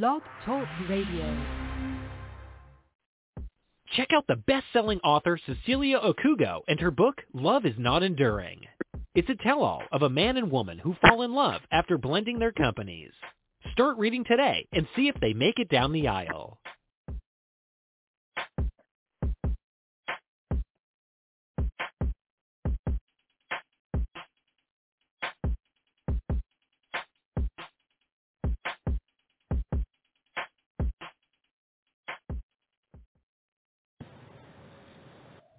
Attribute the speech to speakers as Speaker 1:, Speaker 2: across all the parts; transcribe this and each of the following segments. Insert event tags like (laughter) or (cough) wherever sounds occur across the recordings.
Speaker 1: Blog Talk Radio.
Speaker 2: Check out the best-selling author Cecilia Okugo and her book, Love is Not Enduring. It's a tell-all of a man and woman who fall in love after blending their companies. Start reading today and see if they make it down the aisle.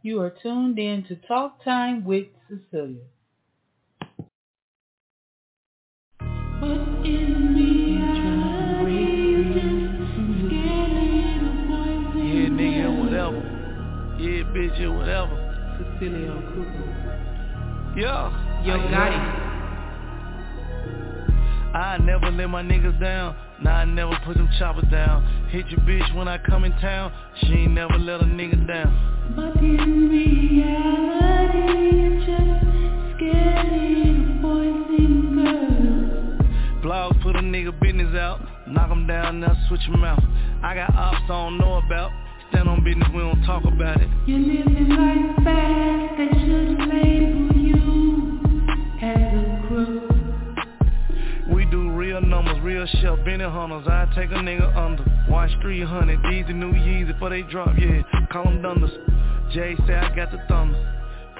Speaker 3: You are tuned in to Talk Time with Cecilia.
Speaker 4: Yeah, nigga, whatever. Yeah, bitch, yeah, whatever.
Speaker 3: Cecilia Okugo.
Speaker 4: Yeah.
Speaker 3: Yo
Speaker 4: I-
Speaker 3: Gotti.
Speaker 4: I never let my niggas down. Nah, I never put them choppers down. Hit your bitch when I come in town. She ain't never let a nigga down. Knock down, switch. I got ops I don't know about. Stand on business, we don't talk about it.
Speaker 3: You're living life fast, they should label you
Speaker 4: real numbers, real shelf, Benny hunters. I take a nigga under. Watch 300, these the new Yeezy before they drop, yeah. Call them dunders. Jay say I got the thunder.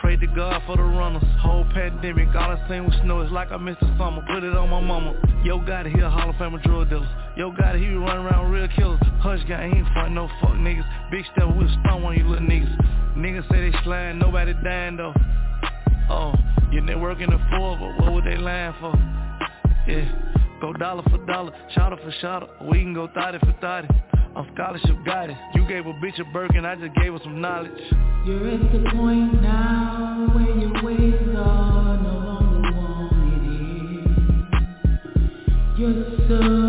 Speaker 4: Pray to God for the runners. Whole pandemic, all I seen was snow. It's like I missed the summer. Put it on my mama. Yo, got here, Hall of Famer drug dealers. Yo, got he be running around real killers. Hush guy, he ain't fight no fuck niggas. Big step, we'll stun one of you little niggas. Niggas say they slime, nobody dying though. Oh, you networking the four, but what would they lying for? Yeah, go dollar for dollar, shotter for shotter. We can go thotty for thotty. I'm scholarship guided. You gave a bitch a Birkin, I just gave her some knowledge.
Speaker 3: You're at the point now where your ways are no longer wanted. You're so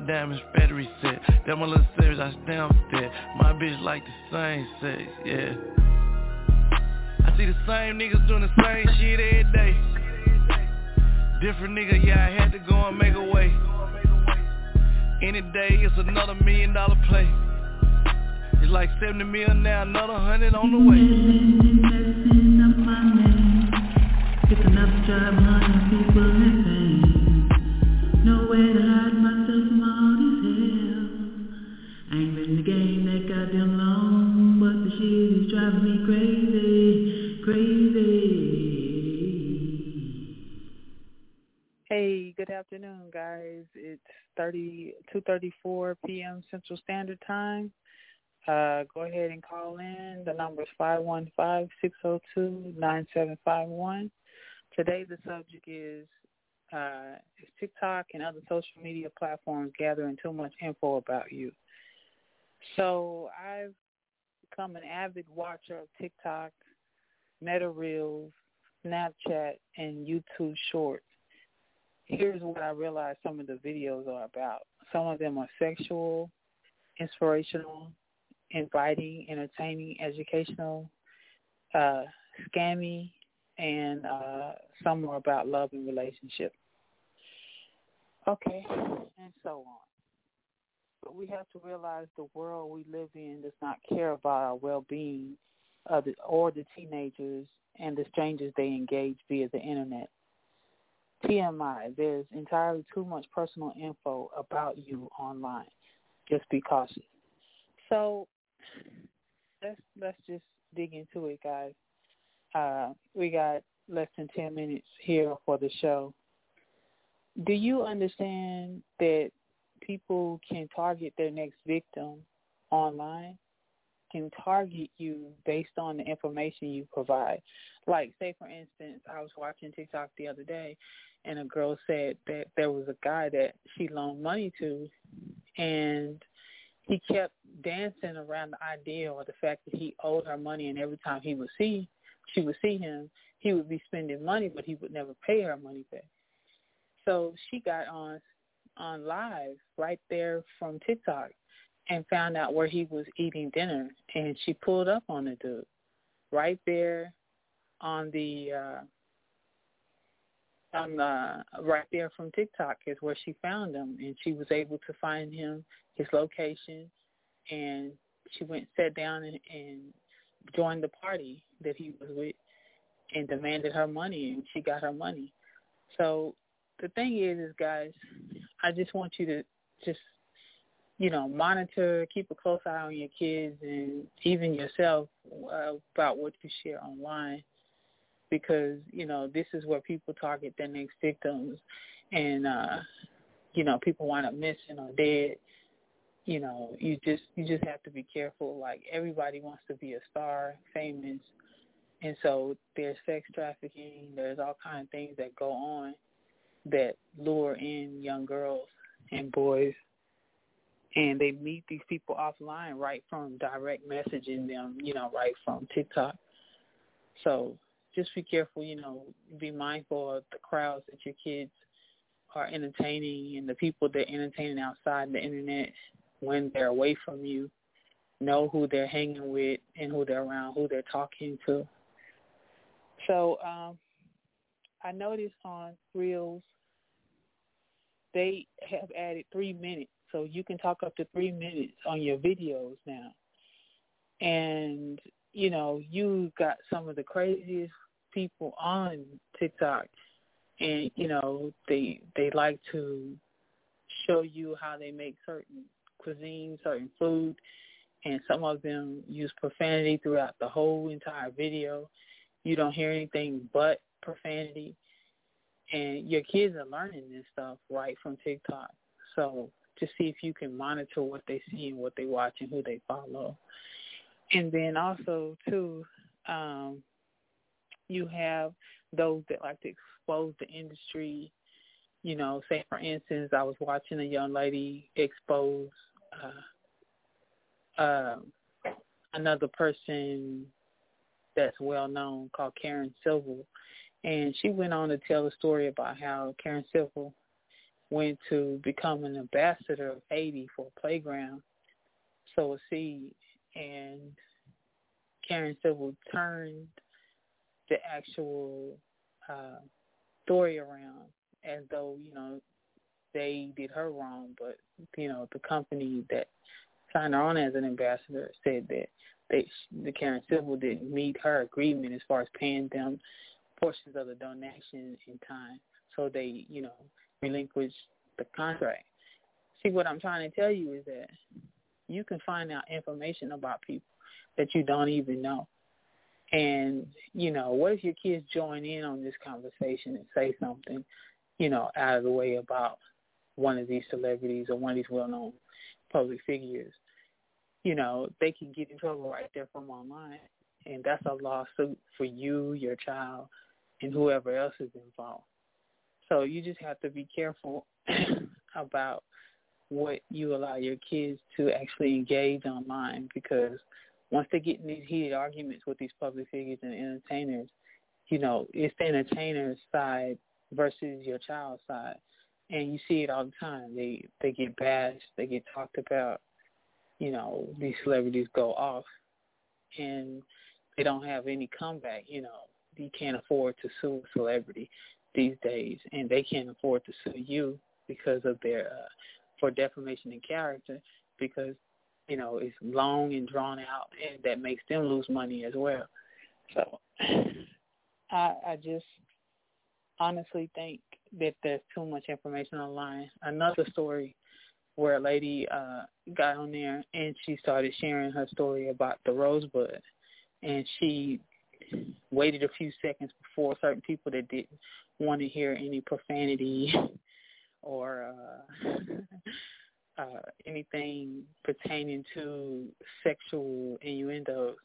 Speaker 4: My diamonds battery set. That my little series I stamped it. My bitch like the same sex, yeah. I see the same niggas doing the same shit every day. Different nigga, yeah, I had to go and make a way. Any day, it's another million dollar play. It's like 70 mil now, another hundred on the way.
Speaker 5: Guys. It's 30, 2.34 p.m. Central Standard Time. Uh, go ahead and call in. The number is 515-602-9751. Today the subject is, uh, is TikTok and other social media platforms gathering too much info about you. So I've become an avid watcher of TikTok, Meta Reels, Snapchat, and YouTube Shorts here's what I realized some of the videos are about. Some of them are sexual, inspirational, inviting, entertaining, educational, uh, scammy, and uh, some are about love and relationship. Okay, and so on. But we have to realize the world we live in does not care about our well-being uh, the, or the teenagers and the strangers they engage via the internet. TMI, there's entirely too much personal info about you online. Just be cautious. So let's let's just dig into it, guys. Uh, we got less than ten minutes here for the show. Do you understand that people can target their next victim online? Can target you based on the information you provide. Like, say for instance, I was watching TikTok the other day, and a girl said that there was a guy that she loaned money to, and he kept dancing around the idea or the fact that he owed her money, and every time he would see, she would see him, he would be spending money, but he would never pay her money back. So she got on on live right there from TikTok and found out where he was eating dinner, and she pulled up on the dude right there on the uh, on the right there from TikTok is where she found him, and she was able to find him his location, and she went sat down and, and joined the party that he was with, and demanded her money, and she got her money. So the thing is, is guys, I just want you to just you know, monitor, keep a close eye on your kids and even yourself uh, about what you share online because, you know, this is where people target their next victims and, uh, you know, people wind up missing or dead. You know, you just you just have to be careful. Like everybody wants to be a star, famous, and so there's sex trafficking. There's all kinds of things that go on that lure in young girls and boys and they meet these people offline right from direct messaging them, you know, right from TikTok. So just be careful, you know, be mindful of the crowds that your kids are entertaining and the people they're entertaining outside the internet when they're away from you. Know who they're hanging with and who they're around, who they're talking to. So um, I noticed on Reels they have added three minutes so you can talk up to three minutes on your videos now. And, you know, you got some of the craziest people on TikTok and, you know, they they like to show you how they make certain cuisine, certain food and some of them use profanity throughout the whole entire video. You don't hear anything but profanity. And your kids are learning this stuff right from TikTok. So to see if you can monitor what they see and what they watch and who they follow. And then also too, um, you have those that like to expose the industry. You know, say for instance, I was watching a young lady expose uh, uh, another person that's well known called Karen Civil, and she went on to tell a story about how Karen Civil went to become an ambassador of Haiti for playground, sow a seed, and Karen Civil turned the actual uh, story around as though, you know, they did her wrong, but, you know, the company that signed her on as an ambassador said that they, the Karen Civil didn't meet her agreement as far as paying them portions of the donation in time. So they, you know, relinquish the contract. See, what I'm trying to tell you is that you can find out information about people that you don't even know. And, you know, what if your kids join in on this conversation and say something, you know, out of the way about one of these celebrities or one of these well-known public figures? You know, they can get in trouble right there from online. And that's a lawsuit for you, your child, and whoever else is involved. So you just have to be careful (clears throat) about what you allow your kids to actually engage online because once they get in these heated arguments with these public figures and entertainers, you know, it's the entertainer's side versus your child's side. And you see it all the time. They they get bashed, they get talked about, you know, these celebrities go off and they don't have any comeback, you know. You can't afford to sue a celebrity these days, and they can't afford to sue you because of their uh, for defamation in character because you know it's long and drawn out, and that makes them lose money as well. So (sighs) I, I just honestly think that there's too much information online. Another story where a lady uh got on there and she started sharing her story about the rosebud and she waited a few seconds before certain people that didn't want to hear any profanity (laughs) or uh (laughs) uh anything pertaining to sexual innuendos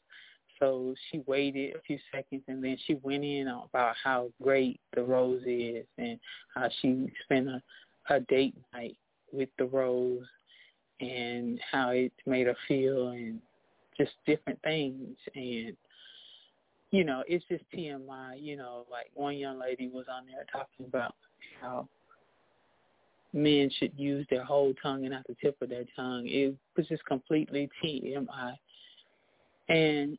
Speaker 5: so she waited a few seconds and then she went in about how great the rose is and how she spent a, a date night with the rose and how it made her feel and just different things. And you know, it's just TMI, you know, like one young lady was on there talking about how men should use their whole tongue and not the tip of their tongue. It was just completely TMI. And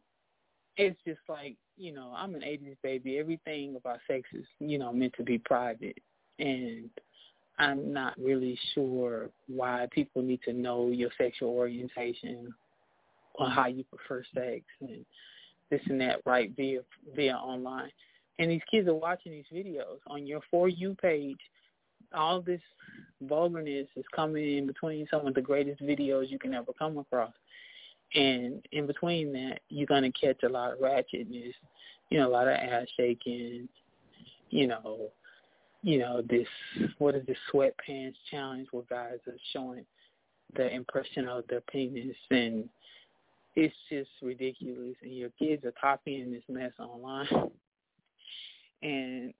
Speaker 5: it's just like, you know, I'm an 80s baby. Everything about sex is, you know, meant to be private. And I'm not really sure why people need to know your sexual orientation or how you prefer sex and this and that right via via online. And these kids are watching these videos on your for you page. All this vulgarness is coming in between some of the greatest videos you can ever come across. And in between that, you're gonna catch a lot of ratchetness, you know, a lot of ass shaking, you know, you know this what is this sweatpants challenge where guys are showing the impression of their penis and it's just ridiculous and your kids are copying this mess online (laughs) and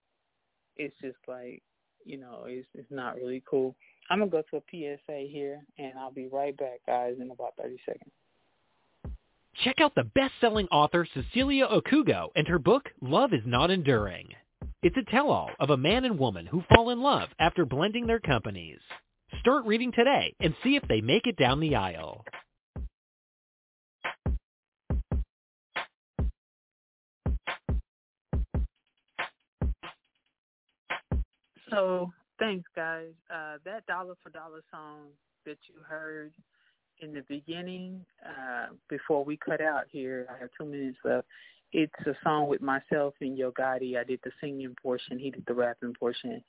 Speaker 5: it's just like you know it's it's not really cool i'm gonna go to a psa here and i'll be right back guys in about 30 seconds
Speaker 2: Check out the best-selling author Cecilia Okugo and her book, Love is Not Enduring. It's a tell-all of a man and woman who fall in love after blending their companies. Start reading today and see if they make it down the aisle.
Speaker 5: So thanks, guys. Uh, that dollar for dollar song that you heard in the beginning, uh, before we cut out here, I have two minutes left. It's a song with myself and Yo Gotti. I did the singing portion, he did the rapping portion.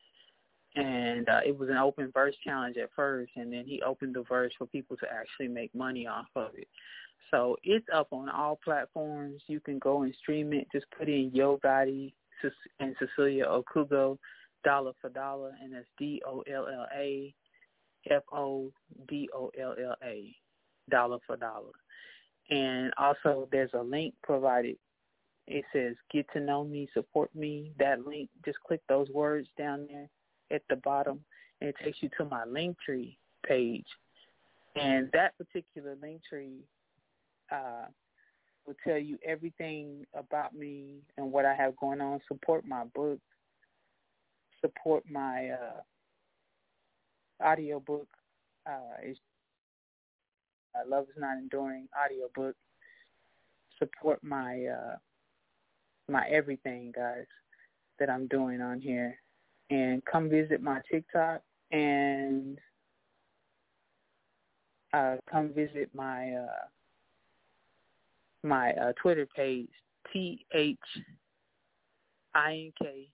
Speaker 5: And uh, it was an open verse challenge at first, and then he opened the verse for people to actually make money off of it. So it's up on all platforms. You can go and stream it. Just put in Yo Gotti and Cecilia Okugo dollar for dollar, and that's D O L L A F O D O L L A, dollar for dollar. And also, there's a link provided. It says "Get to know me, support me." That link, just click those words down there at the bottom, and it takes you to my Linktree page. And that particular Linktree uh, will tell you everything about me and what I have going on. Support my book support my uh, audiobook. Uh, uh, Love is Not Enduring audiobook. Support my uh, my everything, guys, that I'm doing on here. And come visit my TikTok and uh, come visit my uh, my uh, Twitter page, T H I N K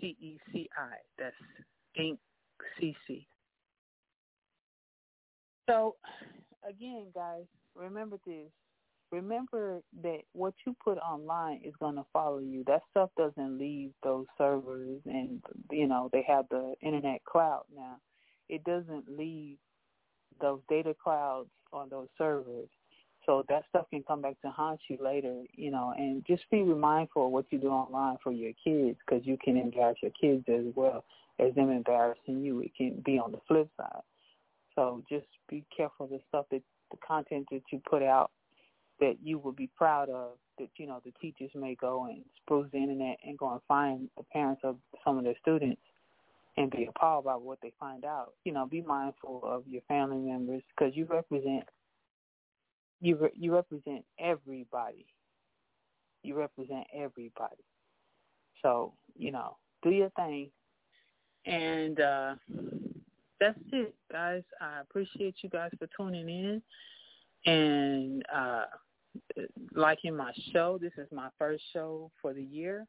Speaker 5: C E C I. That's Inc. CC. So, again, guys, remember this. Remember that what you put online is going to follow you. That stuff doesn't leave those servers, and you know they have the internet cloud now. It doesn't leave those data clouds on those servers. So that stuff can come back to haunt you later, you know, and just be mindful of what you do online for your kids because you can embarrass your kids as well as them embarrassing you. It can be on the flip side. So just be careful of the stuff that the content that you put out that you will be proud of that, you know, the teachers may go and spruce the internet and go and find the parents of some of their students and be appalled by what they find out. You know, be mindful of your family members because you represent you re- you represent everybody. You represent everybody. So you know, do your thing, and uh, that's it, guys. I appreciate you guys for tuning in and uh, liking my show. This is my first show for the year,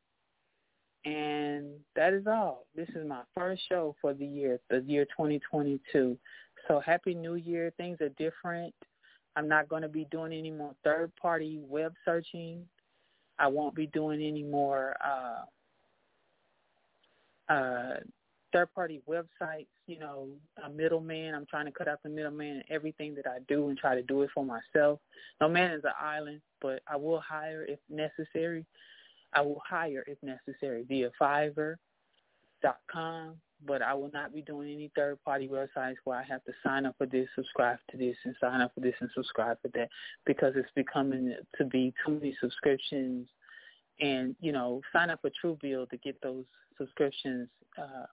Speaker 5: And that is all. This is my first show for the year, the year 2022. So happy new year. Things are different. I'm not going to be doing any more third party web searching. I won't be doing any more uh, uh, third party websites, you know, a middleman. I'm trying to cut out the middleman in everything that I do and try to do it for myself. No man is an island, but I will hire if necessary. I will hire if necessary via Fiverr.com, but I will not be doing any third party websites where I have to sign up for this, subscribe to this, and sign up for this and subscribe for that because it's becoming to be too many subscriptions and, you know, sign up for Truebill to get those subscriptions uh,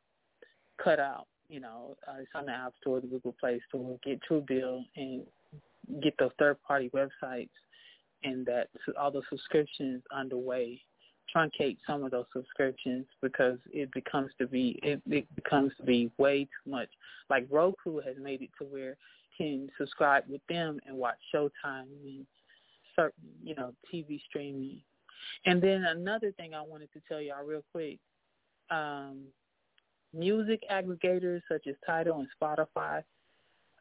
Speaker 5: cut out. You know, uh, it's on the App Store, the Google Play Store. Get Truebill and get those third-party websites and that all the subscriptions underway. Truncate some of those subscriptions because it becomes to be it, it becomes to be way too much. Like Roku has made it to where can subscribe with them and watch Showtime and certain you know TV streaming. And then another thing I wanted to tell y'all real quick. Um, music aggregators such as Tidal and Spotify,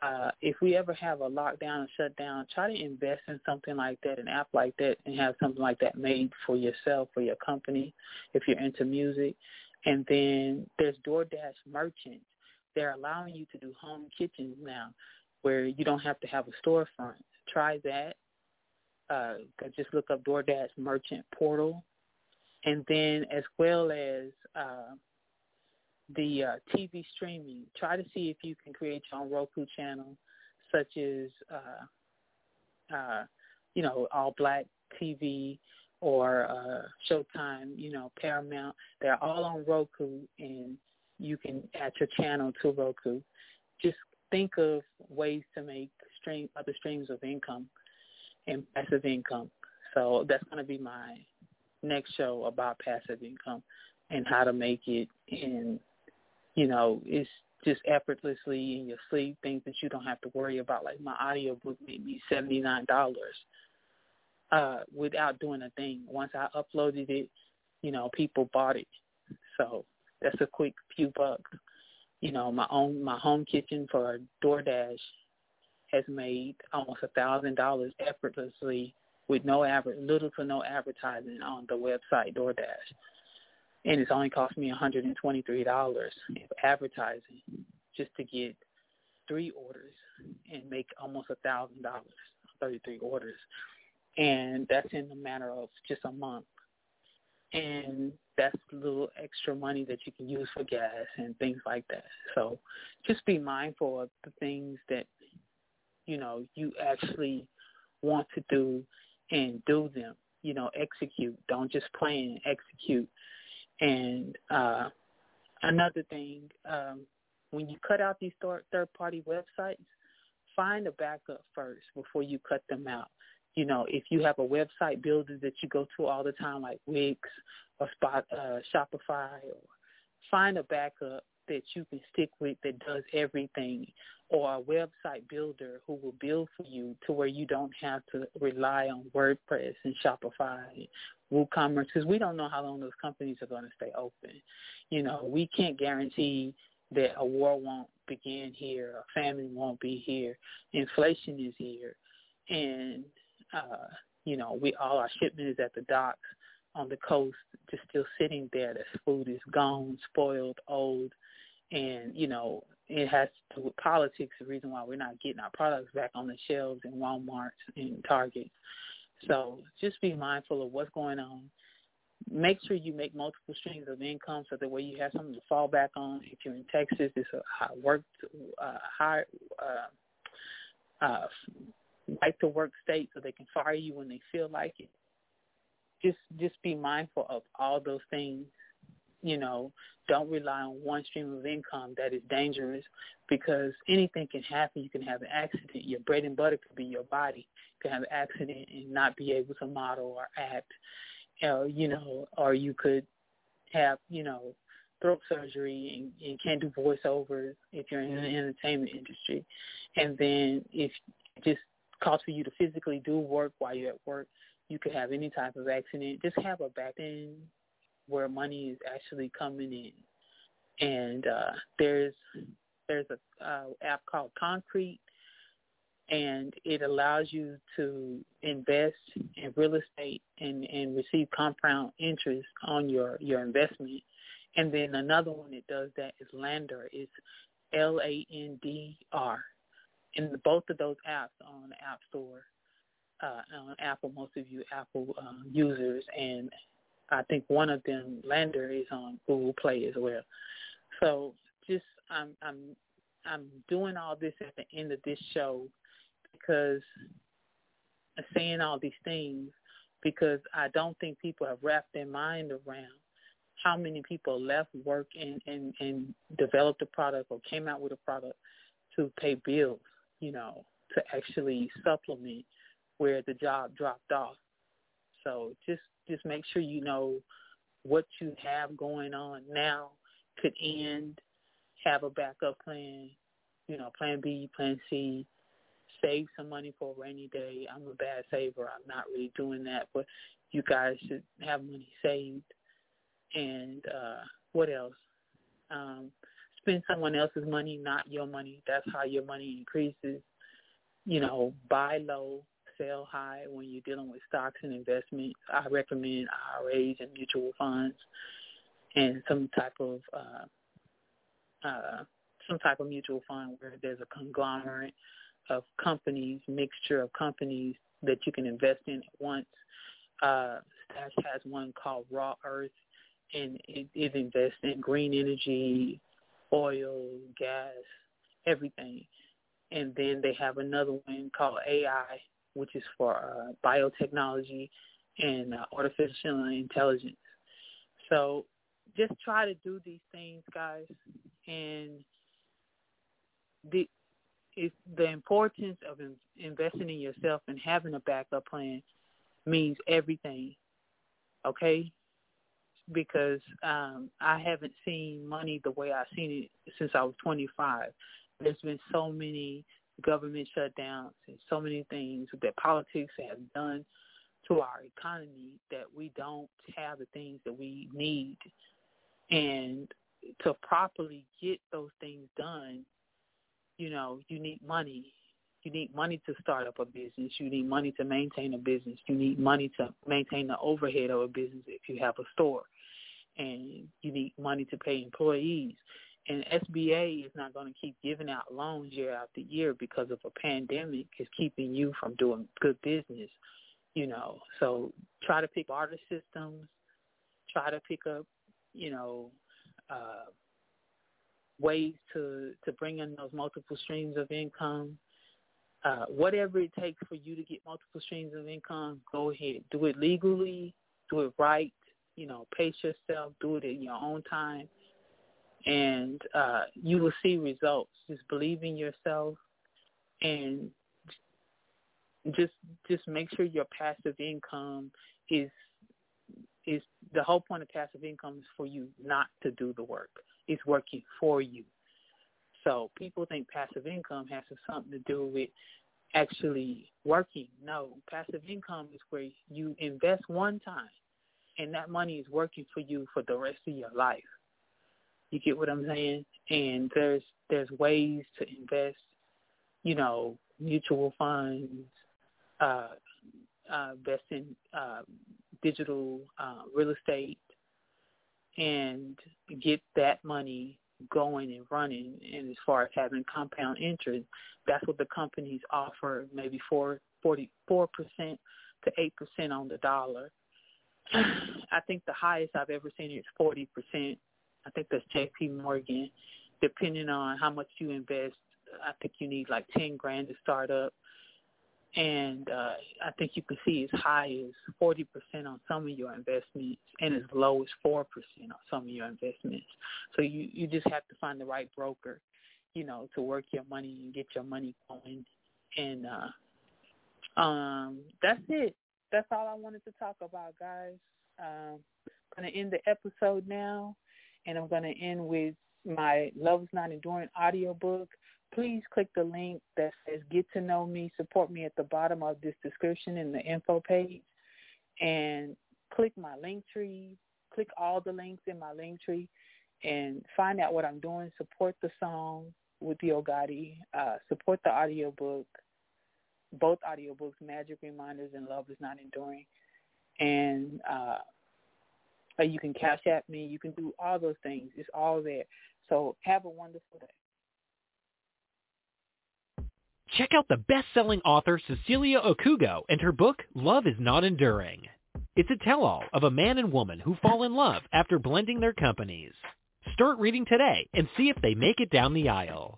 Speaker 5: uh, if we ever have a lockdown and shutdown, try to invest in something like that, an app like that, and have something like that made for yourself, for your company, if you're into music. And then there's DoorDash merchants. They're allowing you to do home kitchens now where you don't have to have a storefront. Try that. Uh, just look up DoorDash merchant portal. And then as well as uh, the uh, TV streaming. Try to see if you can create your own Roku channel, such as uh, uh, you know All Black TV or uh, Showtime. You know Paramount. They're all on Roku, and you can add your channel to Roku. Just think of ways to make stream other streams of income and passive income. So that's going to be my next show about passive income and how to make it in you know, it's just effortlessly in your sleep, things that you don't have to worry about. Like my audio book made me seventy nine dollars uh without doing a thing. Once I uploaded it, you know, people bought it. So that's a quick few bucks. You know, my own my home kitchen for DoorDash has made almost a thousand dollars effortlessly with no adver- little to no advertising on the website DoorDash and it's only cost me $123 advertising just to get three orders and make almost a thousand dollars, 33 orders, and that's in a matter of just a month. And that's a little extra money that you can use for gas and things like that. So just be mindful of the things that you know you actually want to do and do them. You know, execute. Don't just plan, execute and uh, another thing, um, when you cut out these third-party websites, find a backup first before you cut them out. You know, if you have a website builder that you go to all the time, like Wix or Spot, uh, Shopify, or find a backup that you can stick with that does everything or a website builder who will build for you to where you don't have to rely on WordPress and Shopify and WooCommerce because we don't know how long those companies are going to stay open. You know, we can't guarantee that a war won't begin here, a famine won't be here, inflation is here, and uh, you know, we all our shipment is at the docks on the coast, just still sitting there. The food is gone, spoiled, old, and you know it has to do with politics. The reason why we're not getting our products back on the shelves in Walmart and Target. So just be mindful of what's going on. Make sure you make multiple streams of income so that way you have something to fall back on. If you're in Texas, it's a work uh, high uh, uh, right to work state, so they can fire you when they feel like it. Just just be mindful of all those things you know, don't rely on one stream of income that is dangerous because anything can happen. You can have an accident. Your bread and butter could be your body. You can have an accident and not be able to model or act, uh, you know, or you could have, you know, throat surgery and, and can't do voiceovers if you're in the entertainment industry. And then if it just costs for you to physically do work while you're at work, you could have any type of accident. Just have a back end where money is actually coming in. And uh, there's there's a uh, app called Concreit, and it allows you to invest in real estate and, and receive compound interest on your, your investment. And then another one that does that is Lander. It's L-A-N-D-R. And both of those apps on the App Store, uh, on Apple, most of you Apple uh, users. And I think one of them, Lander, is on Google Play as well. So just I'm I'm I'm doing all this at the end of this show because uh, saying all these things because I don't think people have wrapped their mind around how many people left work and, and, and developed a product or came out with a product to pay bills, you know, to actually supplement where the job dropped off. So just just make sure you know what you have going on now could end, have a backup plan, you know, plan B, plan C, save some money for a rainy day. I'm a bad saver. I'm not really doing that, but you guys should have money saved. And uh what else? Um spend someone else's money, not your money. That's how your money increases. You know, buy low, sell high when you're dealing with stocks and investments. I recommend IRAs and mutual funds and some type of uh uh some type of mutual fund where there's a conglomerate of companies, mixture of companies that you can invest in at once. Uh, Stash has one called Raw Earth, and it, it invests in green energy, oil, gas, everything. And then they have another one called AI, which is for uh, biotechnology and uh, artificial intelligence. So just try to do these things, guys, and the the importance of in, investing in yourself and having a backup plan means everything. Okay? Because um I haven't seen money the way I've seen it since I was 25. There's been so many government shutdowns and so many things that politics have done to our economy that we don't have the things that we need. And to properly get those things done, you know, you need money. You need money to start up a business. You need money to maintain a business. You need money to maintain the overhead of a business if you have a store. And you need money to pay employees. And SBA is not going to keep giving out loans year after year because of a pandemic is keeping you from doing good business, you know. So try to pick barter systems. Try to pick up, you know, uh, ways to to bring in those multiple streams of income. Uh, whatever it takes for you to get multiple streams of income, go ahead. Do it legally, do it right, you know, pace yourself, do it in your own time, and uh, you will see results. Just believe in yourself and just just make sure your passive income is is the whole point of passive income is for you not to do the work It's working for you. So people think passive income has something to do with actually working. No, passive income is where you invest one time and that money is working for you for the rest of your life. You get what I'm saying? And there's there's ways to invest, you know, mutual funds, uh, uh, invest in uh, digital uh, real estate, and get that money going and running. And as far as having compound interest, that's what the companies offer, maybe four, 44% to 8% on the dollar. (clears throat) I think the highest I've ever seen is 40%. I think that's JP Morgan. Depending on how much you invest, I think you need like 10 grand to start up and uh, I think you can see as high as 40% on some of your investments and as low as 4% on some of your investments. So you, you just have to find the right broker, you know, to work your money and get your money going. And uh, um, that's it. That's all I wanted to talk about, guys. Um, going to end the episode now, and I'm going to end with my Love is Not Enduring audiobook please click the link that says Get to Know Me, support me at the bottom of this description in the info page, and click my link tree, click all the links in my link tree and find out what I'm doing. Support the song with Yo Gotti. Uh, support the audiobook, both audiobooks, Magic Reminders and Love is Not Enduring. And uh, you can cash at me. You can do all those things. It's all there. So have a wonderful day.
Speaker 2: Check out the best-selling author Cecilia Okugo and her book, Love is Not Enduring. It's a tell-all of a man and woman who fall in love after blending their companies. Start reading today and see if they make it down the aisle.